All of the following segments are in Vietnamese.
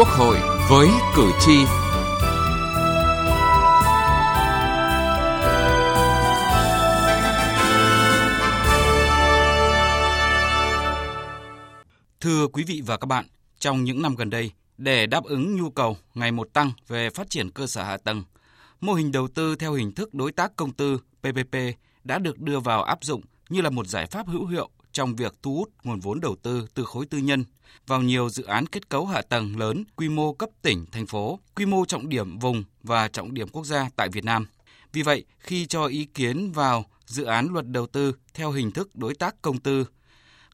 Quốc hội với cử tri. Thưa quý vị và các bạn, trong những năm gần đây, để đáp ứng nhu cầu ngày một tăng về phát triển cơ sở hạ tầng, mô hình đầu tư theo hình thức đối tác công tư PPP đã được đưa vào áp dụng như là một giải pháp hữu hiệu trong việc thu hút nguồn vốn đầu tư từ khối tư nhân vào nhiều dự án kết cấu hạ tầng lớn quy mô cấp tỉnh, thành phố, quy mô trọng điểm vùng và trọng điểm quốc gia tại Việt Nam. Vì vậy, khi cho ý kiến vào dự án luật đầu tư theo hình thức đối tác công tư,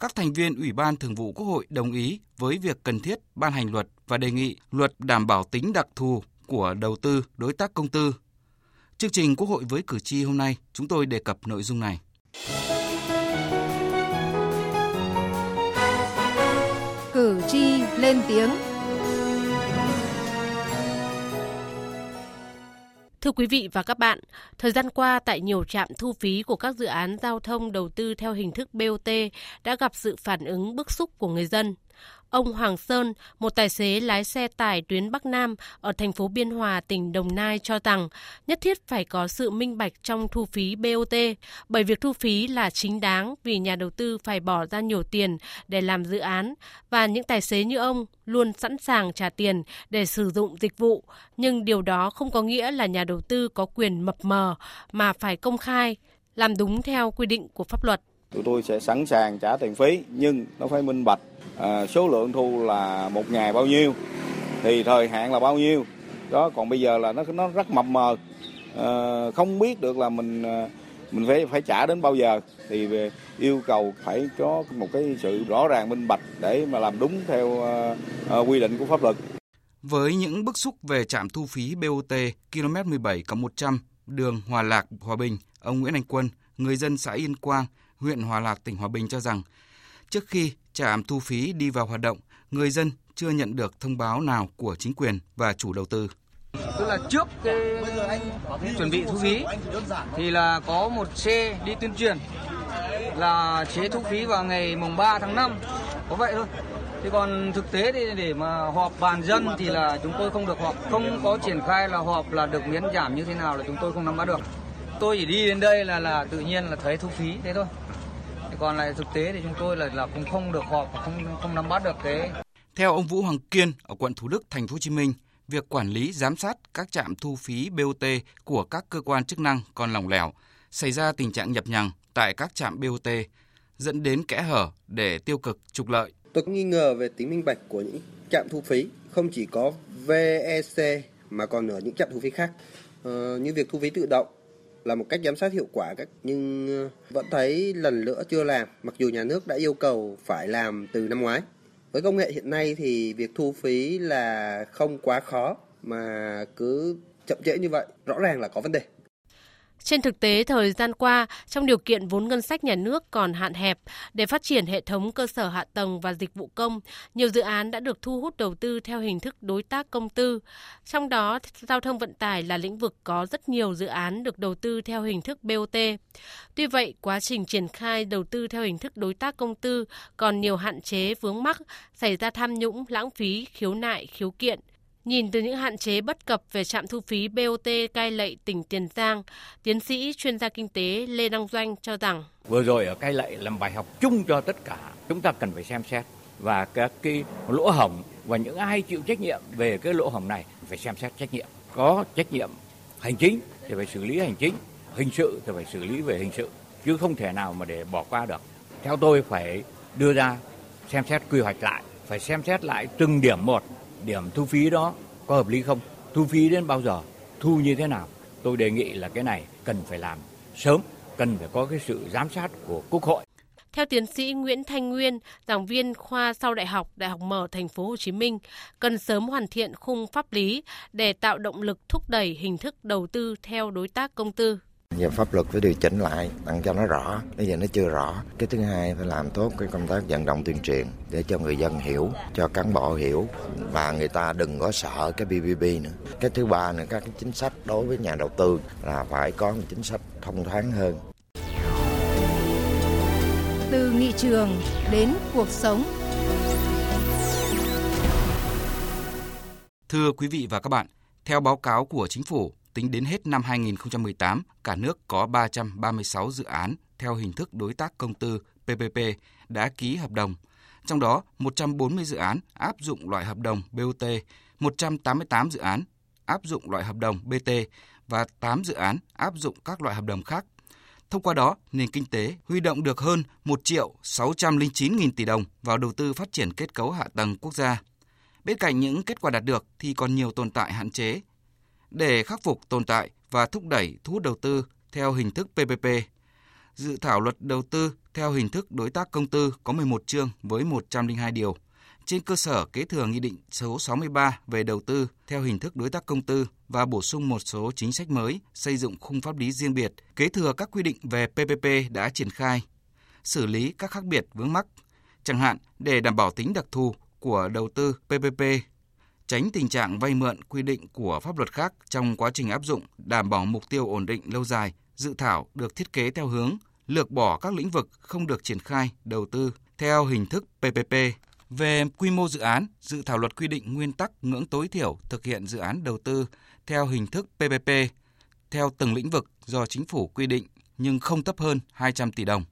các thành viên Ủy ban Thường vụ Quốc hội đồng ý với việc cần thiết ban hành luật và đề nghị luật đảm bảo tính đặc thù của đầu tư đối tác công tư. Chương trình Quốc hội với cử tri hôm nay, chúng tôi đề cập nội dung này. Cử tri lên tiếng. Thưa quý vị và các bạn, thời gian qua tại nhiều trạm thu phí của các dự án giao thông đầu tư theo hình thức BOT đã gặp sự phản ứng bức xúc của người dân. Ông Hoàng Sơn, một tài xế lái xe tải tuyến Bắc Nam ở thành phố Biên Hòa, tỉnh Đồng Nai cho rằng nhất thiết phải có sự minh bạch trong thu phí BOT, bởi việc thu phí là chính đáng vì nhà đầu tư phải bỏ ra nhiều tiền để làm dự án và những tài xế như ông luôn sẵn sàng trả tiền để sử dụng dịch vụ, nhưng điều đó không có nghĩa là nhà đầu tư có quyền mập mờ mà phải công khai, làm đúng theo quy định của pháp luật. Tụi tôi sẽ sẵn sàng trả tiền phí nhưng nó phải minh bạch à, số lượng thu là một ngày bao nhiêu thì thời hạn là bao nhiêu. Đó còn bây giờ là nó nó rất mập mờ. À, không biết được là mình à, mình phải phải trả đến bao giờ. Thì về yêu cầu phải có một cái sự rõ ràng minh bạch để mà làm đúng theo uh, quy định của pháp luật. Với những bức xúc về trạm thu phí BOT km 17 100 đường Hòa Lạc, Hòa Bình, ông Nguyễn Anh Quân, người dân xã Yên Quang, huyện Hòa Lạc, tỉnh Hòa Bình cho rằng trước khi trạm thu phí đi vào hoạt động, người dân chưa nhận được thông báo nào của chính quyền và chủ đầu tư. Tức là trước cái chuẩn bị thu phí thì là có một xe đi tuyên truyền là chế thu phí vào ngày mùng 3 tháng 5. Có vậy thôi. Thế còn thực tế thì để mà họp bàn dân thì là chúng tôi không được họp, không có triển khai là họp là được miễn giảm như thế nào là chúng tôi không nắm bắt được. Tôi chỉ đi đến đây là là tự nhiên là thấy thu phí thế thôi còn lại thực tế thì chúng tôi là là cũng không được họp không không nắm bắt được cái theo ông Vũ Hoàng Kiên ở quận Thủ Đức, thành phố Hồ Chí Minh, việc quản lý giám sát các trạm thu phí BOT của các cơ quan chức năng còn lỏng lẻo, xảy ra tình trạng nhập nhằng tại các trạm BOT, dẫn đến kẽ hở để tiêu cực trục lợi. Tôi nghi ngờ về tính minh bạch của những trạm thu phí, không chỉ có VEC mà còn ở những trạm thu phí khác, ờ, như việc thu phí tự động là một cách giám sát hiệu quả các nhưng ờ, vẫn thấy lần nữa chưa làm, mặc dù nhà nước đã yêu cầu phải làm từ năm ngoái. Với công nghệ hiện nay thì việc thu phí là không quá khó, mà cứ chậm trễ như vậy, rõ ràng là có vấn đề trên thực tế, thời gian qua, trong điều kiện vốn ngân sách nhà nước còn hạn hẹp, để phát triển hệ thống cơ sở hạ tầng và dịch vụ công, nhiều dự án đã được thu hút đầu tư theo hình thức đối tác công tư. Trong đó, giao thông vận tải là lĩnh vực có rất nhiều dự án được đầu tư theo hình thức BOT. Tuy vậy, quá trình triển khai đầu tư theo hình thức đối tác công tư còn nhiều hạn chế vướng mắc, xảy ra tham nhũng, lãng phí, khiếu nại, khiếu kiện – Nhìn từ những hạn chế bất cập về trạm thu phí BOT Cai Lậy tỉnh Tiền Giang, tiến sĩ chuyên gia kinh tế Lê Đăng Doanh cho rằng vừa rồi ở Cai Lậy làm bài học chung cho tất cả, chúng ta cần phải xem xét và các cái lỗ hổng và những ai chịu trách nhiệm về cái lỗ hổng này phải xem xét trách nhiệm. Có trách nhiệm hành chính thì phải xử lý hành chính, hình sự thì phải xử lý về hình sự chứ không thể nào mà để bỏ qua được. Theo tôi phải đưa ra xem xét quy hoạch lại, phải xem xét lại từng điểm một điểm thu phí đó có hợp lý không? Thu phí đến bao giờ? Thu như thế nào? Tôi đề nghị là cái này cần phải làm sớm, cần phải có cái sự giám sát của Quốc hội. Theo tiến sĩ Nguyễn Thanh Nguyên, giảng viên khoa sau đại học Đại học Mở Thành phố Hồ Chí Minh, cần sớm hoàn thiện khung pháp lý để tạo động lực thúc đẩy hình thức đầu tư theo đối tác công tư. Giờ pháp luật phải điều chỉnh lại, đặng cho nó rõ. Bây giờ nó chưa rõ. Cái thứ hai phải làm tốt cái công tác vận động tuyên truyền để cho người dân hiểu, cho cán bộ hiểu và người ta đừng có sợ cái BBB nữa. Cái thứ ba nữa các cái chính sách đối với nhà đầu tư là phải có một chính sách thông thoáng hơn. Từ nghị trường đến cuộc sống. Thưa quý vị và các bạn, theo báo cáo của chính phủ, tính đến hết năm 2018, cả nước có 336 dự án theo hình thức đối tác công tư PPP đã ký hợp đồng. Trong đó, 140 dự án áp dụng loại hợp đồng BOT, 188 dự án áp dụng loại hợp đồng BT và 8 dự án áp dụng các loại hợp đồng khác. Thông qua đó, nền kinh tế huy động được hơn 1 triệu 609 nghìn tỷ đồng vào đầu tư phát triển kết cấu hạ tầng quốc gia. Bên cạnh những kết quả đạt được thì còn nhiều tồn tại hạn chế. Để khắc phục tồn tại và thúc đẩy thu hút đầu tư theo hình thức PPP, dự thảo luật đầu tư theo hình thức đối tác công tư có 11 chương với 102 điều. Trên cơ sở kế thừa Nghị định số 63 về đầu tư theo hình thức đối tác công tư và bổ sung một số chính sách mới, xây dựng khung pháp lý riêng biệt, kế thừa các quy định về PPP đã triển khai, xử lý các khác biệt vướng mắc, chẳng hạn để đảm bảo tính đặc thù của đầu tư PPP, tránh tình trạng vay mượn quy định của pháp luật khác trong quá trình áp dụng, đảm bảo mục tiêu ổn định lâu dài, dự thảo được thiết kế theo hướng lược bỏ các lĩnh vực không được triển khai đầu tư theo hình thức PPP. Về quy mô dự án, dự thảo luật quy định nguyên tắc ngưỡng tối thiểu thực hiện dự án đầu tư theo hình thức PPP theo từng lĩnh vực do chính phủ quy định nhưng không thấp hơn 200 tỷ đồng.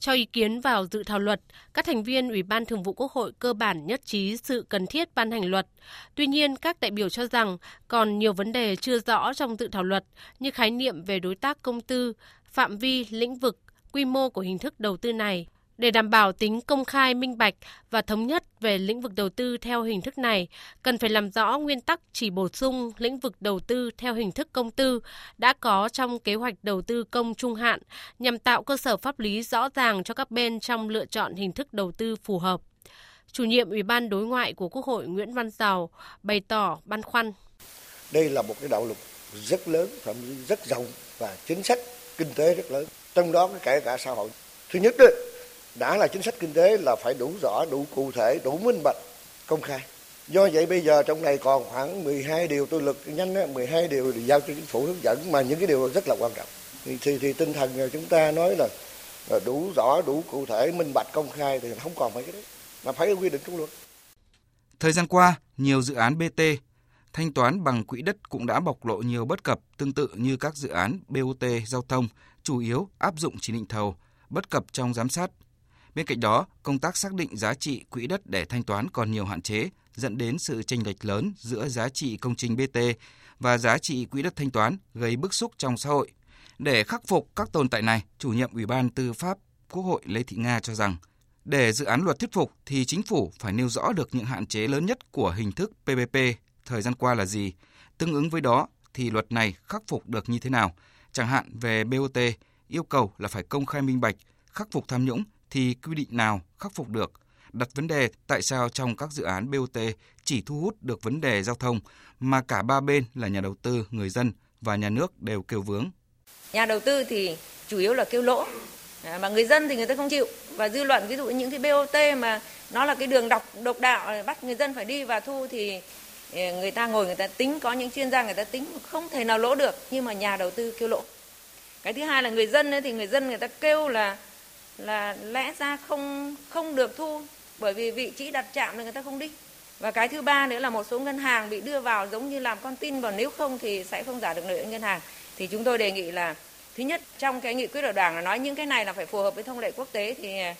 Cho ý kiến vào dự thảo luật, các thành viên Ủy ban Thường vụ Quốc hội cơ bản nhất trí sự cần thiết ban hành luật. Tuy nhiên, các đại biểu cho rằng còn nhiều vấn đề chưa rõ trong dự thảo luật như khái niệm về đối tác công tư, phạm vi, lĩnh vực, quy mô của hình thức đầu tư này. Để đảm bảo tính công khai, minh bạch và thống nhất về lĩnh vực đầu tư theo hình thức này, cần phải làm rõ nguyên tắc chỉ bổ sung lĩnh vực đầu tư theo hình thức công tư đã có trong kế hoạch đầu tư công trung hạn nhằm tạo cơ sở pháp lý rõ ràng cho các bên trong lựa chọn hình thức đầu tư phù hợp. Chủ nhiệm Ủy ban Đối ngoại của Quốc hội Nguyễn Văn Giàu bày tỏ băn khoăn. Đây là một cái đạo luật rất lớn, thậm chí rất rộng và chính sách kinh tế rất lớn, trong đó kể cả xã hội. Thứ nhất đấy, đã là chính sách kinh tế là phải đủ rõ, đủ cụ thể, đủ minh bạch, công khai. Do vậy bây giờ trong này còn khoảng 12 điều tôi lực nhanh á, 12 điều thì giao cho chính phủ hướng dẫn mà những cái điều rất là quan trọng. Thì, thì, thì tinh thần chúng ta nói là, là đủ rõ, đủ cụ thể, minh bạch, công khai thì không còn phải cái đấy, mà phải quy định trong luật. Thời gian qua, nhiều dự án BT thanh toán bằng quỹ đất cũng đã bộc lộ nhiều bất cập tương tự như các dự án BOT giao thông, chủ yếu áp dụng chỉ định thầu, bất cập trong giám sát, Bên cạnh đó, công tác xác định giá trị quỹ đất để thanh toán còn nhiều hạn chế, dẫn đến sự chênh lệch lớn giữa giá trị công trình BT và giá trị quỹ đất thanh toán gây bức xúc trong xã hội. Để khắc phục các tồn tại này, chủ nhiệm Ủy ban Tư pháp Quốc hội Lê Thị Nga cho rằng, để dự án luật thuyết phục thì chính phủ phải nêu rõ được những hạn chế lớn nhất của hình thức PPP thời gian qua là gì, tương ứng với đó thì luật này khắc phục được như thế nào. Chẳng hạn về BOT, yêu cầu là phải công khai minh bạch, khắc phục tham nhũng thì quy định nào khắc phục được? Đặt vấn đề tại sao trong các dự án BOT chỉ thu hút được vấn đề giao thông mà cả ba bên là nhà đầu tư, người dân và nhà nước đều kêu vướng. Nhà đầu tư thì chủ yếu là kêu lỗ, mà người dân thì người ta không chịu và dư luận ví dụ những cái BOT mà nó là cái đường độc độc đạo bắt người dân phải đi và thu thì ờ, người ta ngồi người ta tính có những chuyên gia người ta tính không thể nào lỗ được nhưng mà nhà đầu tư kêu lỗ cái thứ hai là người dân ấy, thì người dân người ta kêu là là lẽ ra không không được thu bởi vì vị trí đặt chạm thì người ta không đi. Và cái thứ ba nữa là một số ngân hàng bị đưa vào giống như làm con tin và nếu không thì sẽ không giả được nợ ngân hàng. Thì chúng tôi đề nghị là thứ nhất trong cái nghị quyết của đảng là nói những cái này là phải phù hợp với thông lệ quốc tế thì à,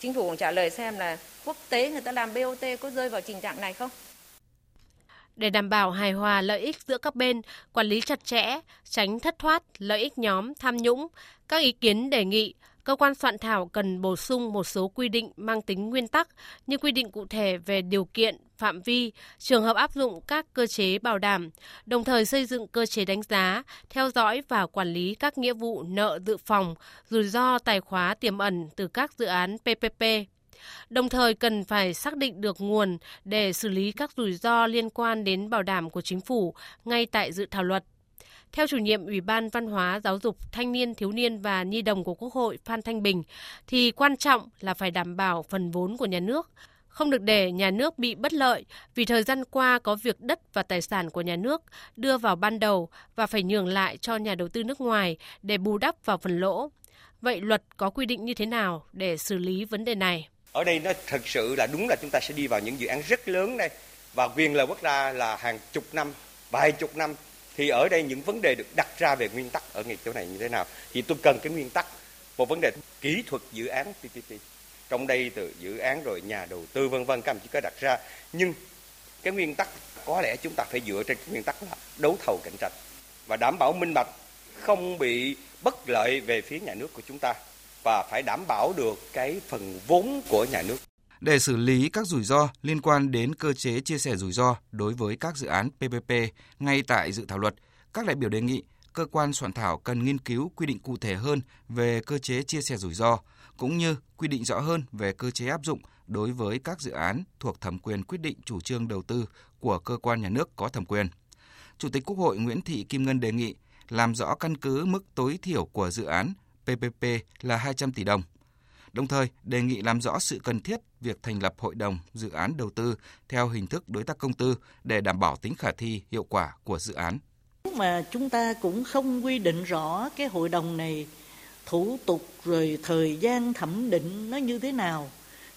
chính phủ cũng trả lời xem là quốc tế người ta làm BOT có rơi vào tình trạng này không? Để đảm bảo hài hòa lợi ích giữa các bên, quản lý chặt chẽ, tránh thất thoát lợi ích nhóm tham nhũng, các ý kiến đề nghị cơ quan soạn thảo cần bổ sung một số quy định mang tính nguyên tắc như quy định cụ thể về điều kiện, phạm vi, trường hợp áp dụng các cơ chế bảo đảm, đồng thời xây dựng cơ chế đánh giá, theo dõi và quản lý các nghĩa vụ nợ dự phòng, rủi ro tài khóa tiềm ẩn từ các dự án PPP. Đồng thời cần phải xác định được nguồn để xử lý các rủi ro liên quan đến bảo đảm của chính phủ ngay tại dự thảo luật. Theo chủ nhiệm Ủy ban Văn hóa, Giáo dục, Thanh niên, Thiếu niên và Nhi đồng của Quốc hội Phan Thanh Bình, thì quan trọng là phải đảm bảo phần vốn của nhà nước, không được để nhà nước bị bất lợi vì thời gian qua có việc đất và tài sản của nhà nước đưa vào ban đầu và phải nhường lại cho nhà đầu tư nước ngoài để bù đắp vào phần lỗ. Vậy luật có quy định như thế nào để xử lý vấn đề này? Ở đây nó thật sự là đúng là chúng ta sẽ đi vào những dự án rất lớn đây và quyền lợi quốc gia là hàng chục năm, vài chục năm thì ở đây những vấn đề được đặt ra về nguyên tắc ở ngay chỗ này như thế nào? Thì tôi cần cái nguyên tắc, một vấn đề kỹ thuật dự án PPP trong đây từ dự án rồi nhà đầu tư, vân vân, các ông chỉ có đặt ra. Nhưng cái nguyên tắc, có lẽ chúng ta phải dựa trên cái nguyên tắc là đấu thầu cạnh tranh và đảm bảo minh bạch, không bị bất lợi về phía nhà nước của chúng ta và phải đảm bảo được cái phần vốn của nhà nước. Để xử lý các rủi ro liên quan đến cơ chế chia sẻ rủi ro đối với các dự án PPP ngay tại dự thảo luật, các đại biểu đề nghị cơ quan soạn thảo cần nghiên cứu quy định cụ thể hơn về cơ chế chia sẻ rủi ro, cũng như quy định rõ hơn về cơ chế áp dụng đối với các dự án thuộc thẩm quyền quyết định chủ trương đầu tư của cơ quan nhà nước có thẩm quyền. Chủ tịch Quốc hội Nguyễn Thị Kim Ngân đề nghị làm rõ căn cứ mức tối thiểu của dự án PPP là 200 tỷ đồng. Đồng thời, đề nghị làm rõ sự cần thiết việc thành lập hội đồng dự án đầu tư theo hình thức đối tác công tư để đảm bảo tính khả thi, hiệu quả của dự án. Mà chúng ta cũng không quy định rõ cái hội đồng này thủ tục rồi thời gian thẩm định nó như thế nào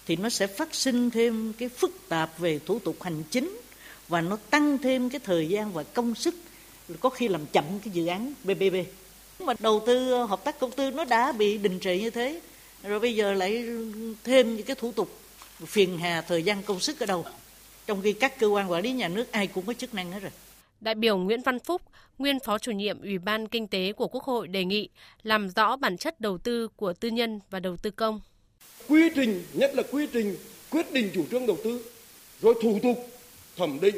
thì nó sẽ phát sinh thêm cái phức tạp về thủ tục hành chính và nó tăng thêm cái thời gian và công sức có khi làm chậm cái dự án BBB mà đầu tư hợp tác công tư nó đã bị đình trệ như thế rồi bây giờ lại thêm những cái thủ tục phiền hà thời gian công sức ở đâu trong khi các cơ quan quản lý nhà nước ai cũng có chức năng hết rồi Đại biểu Nguyễn Văn Phúc, nguyên phó chủ nhiệm Ủy ban Kinh tế của Quốc hội đề nghị làm rõ bản chất đầu tư của tư nhân và đầu tư công. Quy trình, nhất là quy trình quyết định chủ trương đầu tư, rồi thủ tục thẩm định.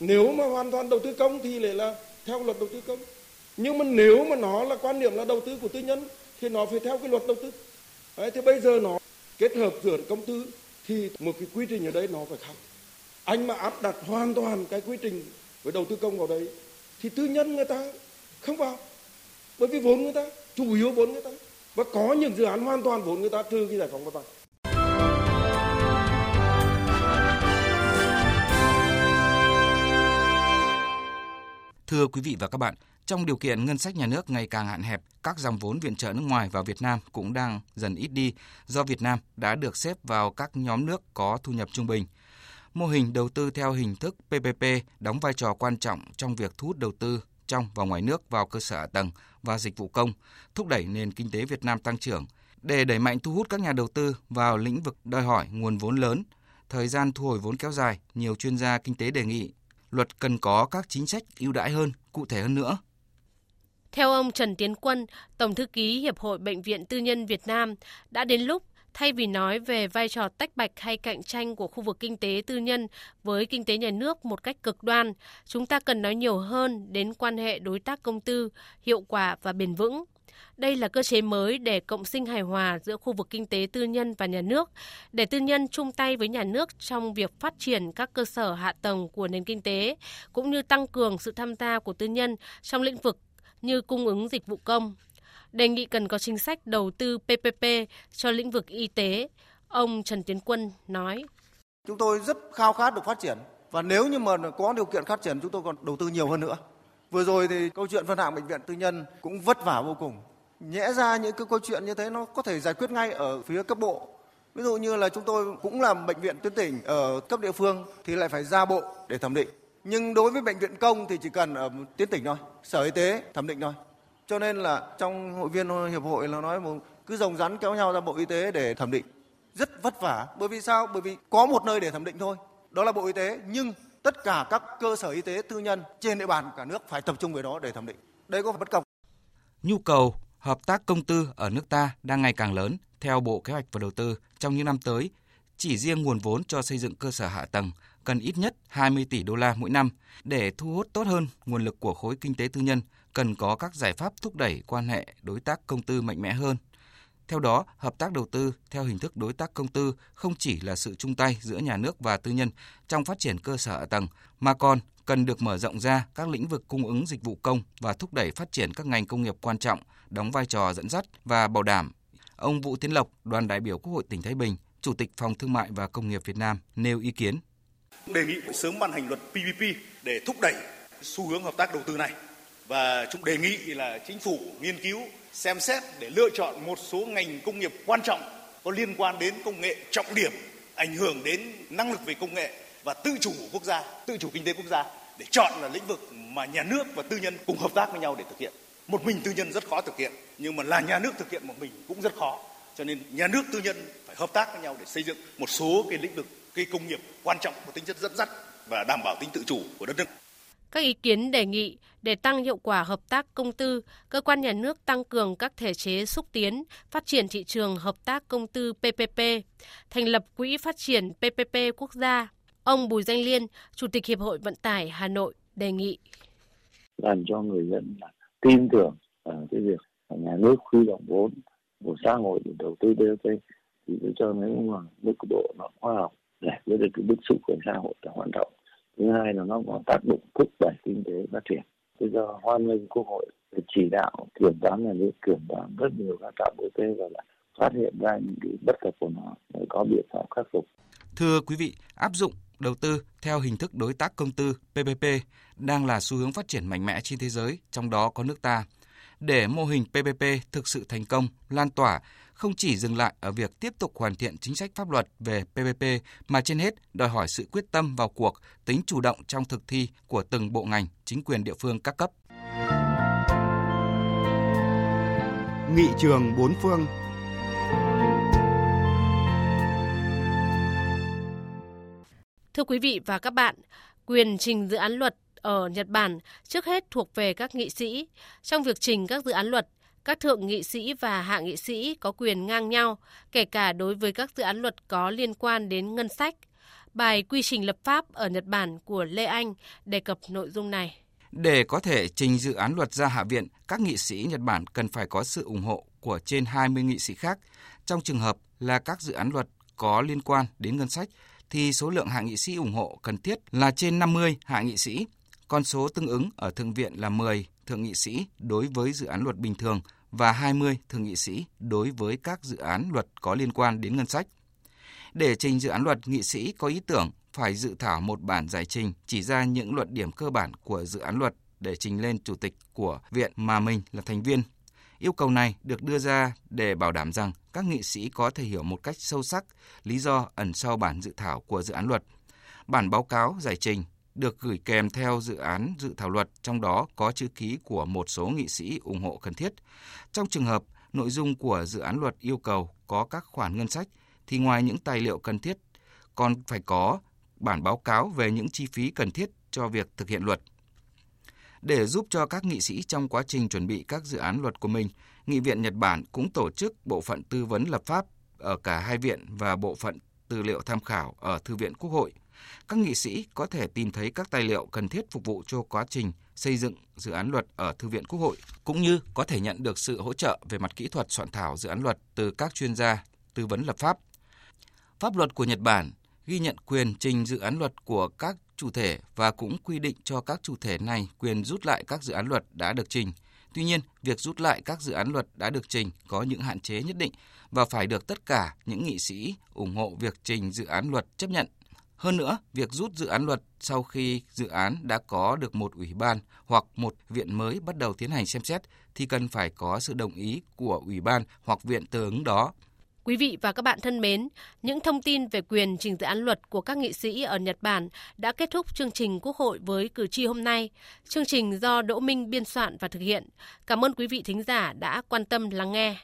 Nếu mà hoàn toàn đầu tư công thì lại là theo luật đầu tư công. Nhưng mà nếu mà nó là quan điểm là đầu tư của tư nhân thì nó phải theo cái luật đầu tư. Đấy, thế bây giờ nó kết hợp giữa công tư thì một cái quy trình ở đây nó phải khác. Anh mà áp đặt hoàn toàn cái quy trình với đầu tư công vào đấy thì tư nhân người ta không vào. Bởi vì vốn người ta chủ yếu vốn người ta. Và có những dự án hoàn toàn vốn người ta trừ cái giải phóng mặt bằng. Thưa quý vị và các bạn, trong điều kiện ngân sách nhà nước ngày càng hạn hẹp, các dòng vốn viện trợ nước ngoài vào Việt Nam cũng đang dần ít đi do Việt Nam đã được xếp vào các nhóm nước có thu nhập trung bình – Mô hình đầu tư theo hình thức PPP đóng vai trò quan trọng trong việc thu hút đầu tư trong và ngoài nước vào cơ sở hạ tầng và dịch vụ công, thúc đẩy nền kinh tế Việt Nam tăng trưởng. Để đẩy mạnh thu hút các nhà đầu tư vào lĩnh vực đòi hỏi nguồn vốn lớn, thời gian thu hồi vốn kéo dài, nhiều chuyên gia kinh tế đề nghị luật cần có các chính sách ưu đãi hơn, cụ thể hơn nữa theo ông Trần Tiến Quân, Tổng thư ký Hiệp hội Bệnh viện Tư nhân Việt Nam, đã đến lúc Thay vì nói về vai trò tách bạch hay cạnh tranh của khu vực kinh tế tư nhân với kinh tế nhà nước một cách cực đoan, chúng ta cần nói nhiều hơn đến quan hệ đối tác công tư, hiệu quả và bền vững. Đây là cơ chế mới để cộng sinh hài hòa giữa khu vực kinh tế tư nhân và nhà nước, để tư nhân chung tay với nhà nước trong việc phát triển các cơ sở hạ tầng của nền kinh tế, cũng như tăng cường sự tham gia của tư nhân trong lĩnh vực như cung ứng dịch vụ công, đề nghị cần có chính sách đầu tư PPP cho lĩnh vực y tế. Ông Trần Tiến Quân nói. Chúng tôi rất khao khát được phát triển và nếu như mà có điều kiện phát triển chúng tôi còn đầu tư nhiều hơn nữa. Vừa rồi thì câu chuyện phân hạng bệnh viện tư nhân cũng vất vả vô cùng. Nhẽ ra những cái câu chuyện như thế nó có thể giải quyết ngay ở phía cấp bộ. Ví dụ như là chúng tôi cũng làm bệnh viện tuyến tỉnh ở cấp địa phương thì lại phải ra bộ để thẩm định. Nhưng đối với bệnh viện công thì chỉ cần ở tuyến tỉnh thôi, sở y tế thẩm định thôi. Cho nên là trong hội viên hiệp hội là nói một cứ rồng rắn kéo nhau ra Bộ Y tế để thẩm định. Rất vất vả. Bởi vì sao? Bởi vì có một nơi để thẩm định thôi. Đó là Bộ Y tế. Nhưng tất cả các cơ sở y tế tư nhân trên địa bàn cả nước phải tập trung về đó để thẩm định. Đây có phải bất cập. Nhu cầu hợp tác công tư ở nước ta đang ngày càng lớn. Theo Bộ Kế hoạch và Đầu tư, trong những năm tới, chỉ riêng nguồn vốn cho xây dựng cơ sở hạ tầng cần ít nhất 20 tỷ đô la mỗi năm để thu hút tốt hơn nguồn lực của khối kinh tế tư nhân cần có các giải pháp thúc đẩy quan hệ đối tác công tư mạnh mẽ hơn. Theo đó, hợp tác đầu tư theo hình thức đối tác công tư không chỉ là sự chung tay giữa nhà nước và tư nhân trong phát triển cơ sở hạ tầng, mà còn cần được mở rộng ra các lĩnh vực cung ứng dịch vụ công và thúc đẩy phát triển các ngành công nghiệp quan trọng, đóng vai trò dẫn dắt và bảo đảm. Ông Vũ Tiến Lộc, đoàn đại biểu Quốc hội tỉnh Thái Bình, Chủ tịch Phòng Thương mại và Công nghiệp Việt Nam nêu ý kiến. Đề nghị sớm ban hành luật PPP để thúc đẩy xu hướng hợp tác đầu tư này và chúng đề nghị là chính phủ nghiên cứu xem xét để lựa chọn một số ngành công nghiệp quan trọng có liên quan đến công nghệ trọng điểm ảnh hưởng đến năng lực về công nghệ và tự chủ quốc gia, tự chủ kinh tế quốc gia để chọn là lĩnh vực mà nhà nước và tư nhân cùng hợp tác với nhau để thực hiện. Một mình tư nhân rất khó thực hiện, nhưng mà là nhà nước thực hiện một mình cũng rất khó. Cho nên nhà nước tư nhân phải hợp tác với nhau để xây dựng một số cái lĩnh vực cái công nghiệp quan trọng có tính chất dẫn dắt và đảm bảo tính tự chủ của đất nước. Các ý kiến đề nghị để tăng hiệu quả hợp tác công tư, cơ quan nhà nước tăng cường các thể chế xúc tiến, phát triển thị trường hợp tác công tư PPP, thành lập quỹ phát triển PPP quốc gia. Ông Bùi Danh Liên, Chủ tịch Hiệp hội Vận tải Hà Nội đề nghị làm cho người dân tin tưởng ở cái việc nhà nước huy động vốn của xã hội để đầu tư BOT thì tôi cho nó là mức độ nó khoa học để với được cái bức xúc của xã hội là hoạt trọng thứ hai là nó có tác động thúc đẩy kinh tế phát triển. Bây giờ hoan nghênh quốc hội chỉ đạo kiểm toán nhà nước kiểm toán rất nhiều các trạm bot và là phát hiện ra những cái bất cập của nó để có biện pháp khắc phục. Thưa quý vị áp dụng đầu tư theo hình thức đối tác công tư PPP đang là xu hướng phát triển mạnh mẽ trên thế giới, trong đó có nước ta. Để mô hình PPP thực sự thành công, lan tỏa, không chỉ dừng lại ở việc tiếp tục hoàn thiện chính sách pháp luật về PPP mà trên hết đòi hỏi sự quyết tâm vào cuộc, tính chủ động trong thực thi của từng bộ ngành, chính quyền địa phương các cấp. Nghị trường bốn phương Thưa quý vị và các bạn, quyền trình dự án luật ở Nhật Bản trước hết thuộc về các nghị sĩ. Trong việc trình các dự án luật, các thượng nghị sĩ và hạ nghị sĩ có quyền ngang nhau, kể cả đối với các dự án luật có liên quan đến ngân sách. Bài quy trình lập pháp ở Nhật Bản của Lê Anh đề cập nội dung này. Để có thể trình dự án luật ra Hạ viện, các nghị sĩ Nhật Bản cần phải có sự ủng hộ của trên 20 nghị sĩ khác. Trong trường hợp là các dự án luật có liên quan đến ngân sách, thì số lượng hạ nghị sĩ ủng hộ cần thiết là trên 50 hạ nghị sĩ. Con số tương ứng ở Thượng viện là 10 thượng nghị sĩ đối với dự án luật bình thường và 20 thượng nghị sĩ đối với các dự án luật có liên quan đến ngân sách. Để trình dự án luật, nghị sĩ có ý tưởng phải dự thảo một bản giải trình chỉ ra những luận điểm cơ bản của dự án luật để trình lên chủ tịch của viện mà mình là thành viên. Yêu cầu này được đưa ra để bảo đảm rằng các nghị sĩ có thể hiểu một cách sâu sắc lý do ẩn sau bản dự thảo của dự án luật. Bản báo cáo giải trình được gửi kèm theo dự án dự thảo luật, trong đó có chữ ký của một số nghị sĩ ủng hộ cần thiết. Trong trường hợp nội dung của dự án luật yêu cầu có các khoản ngân sách, thì ngoài những tài liệu cần thiết, còn phải có bản báo cáo về những chi phí cần thiết cho việc thực hiện luật. Để giúp cho các nghị sĩ trong quá trình chuẩn bị các dự án luật của mình, Nghị viện Nhật Bản cũng tổ chức bộ phận tư vấn lập pháp ở cả hai viện và bộ phận tư liệu tham khảo ở Thư viện Quốc hội. Các nghị sĩ có thể tìm thấy các tài liệu cần thiết phục vụ cho quá trình xây dựng dự án luật ở Thư viện Quốc hội, cũng như có thể nhận được sự hỗ trợ về mặt kỹ thuật soạn thảo dự án luật từ các chuyên gia tư vấn lập pháp. Pháp luật của Nhật Bản ghi nhận quyền trình dự án luật của các chủ thể và cũng quy định cho các chủ thể này quyền rút lại các dự án luật đã được trình. Tuy nhiên, việc rút lại các dự án luật đã được trình có những hạn chế nhất định và phải được tất cả những nghị sĩ ủng hộ việc trình dự án luật chấp nhận. Hơn nữa, việc rút dự án luật sau khi dự án đã có được một ủy ban hoặc một viện mới bắt đầu tiến hành xem xét thì cần phải có sự đồng ý của ủy ban hoặc viện tương ứng đó. Quý vị và các bạn thân mến, những thông tin về quyền trình dự án luật của các nghị sĩ ở Nhật Bản đã kết thúc chương trình Quốc hội với cử tri hôm nay. Chương trình do Đỗ Minh biên soạn và thực hiện. Cảm ơn quý vị thính giả đã quan tâm lắng nghe.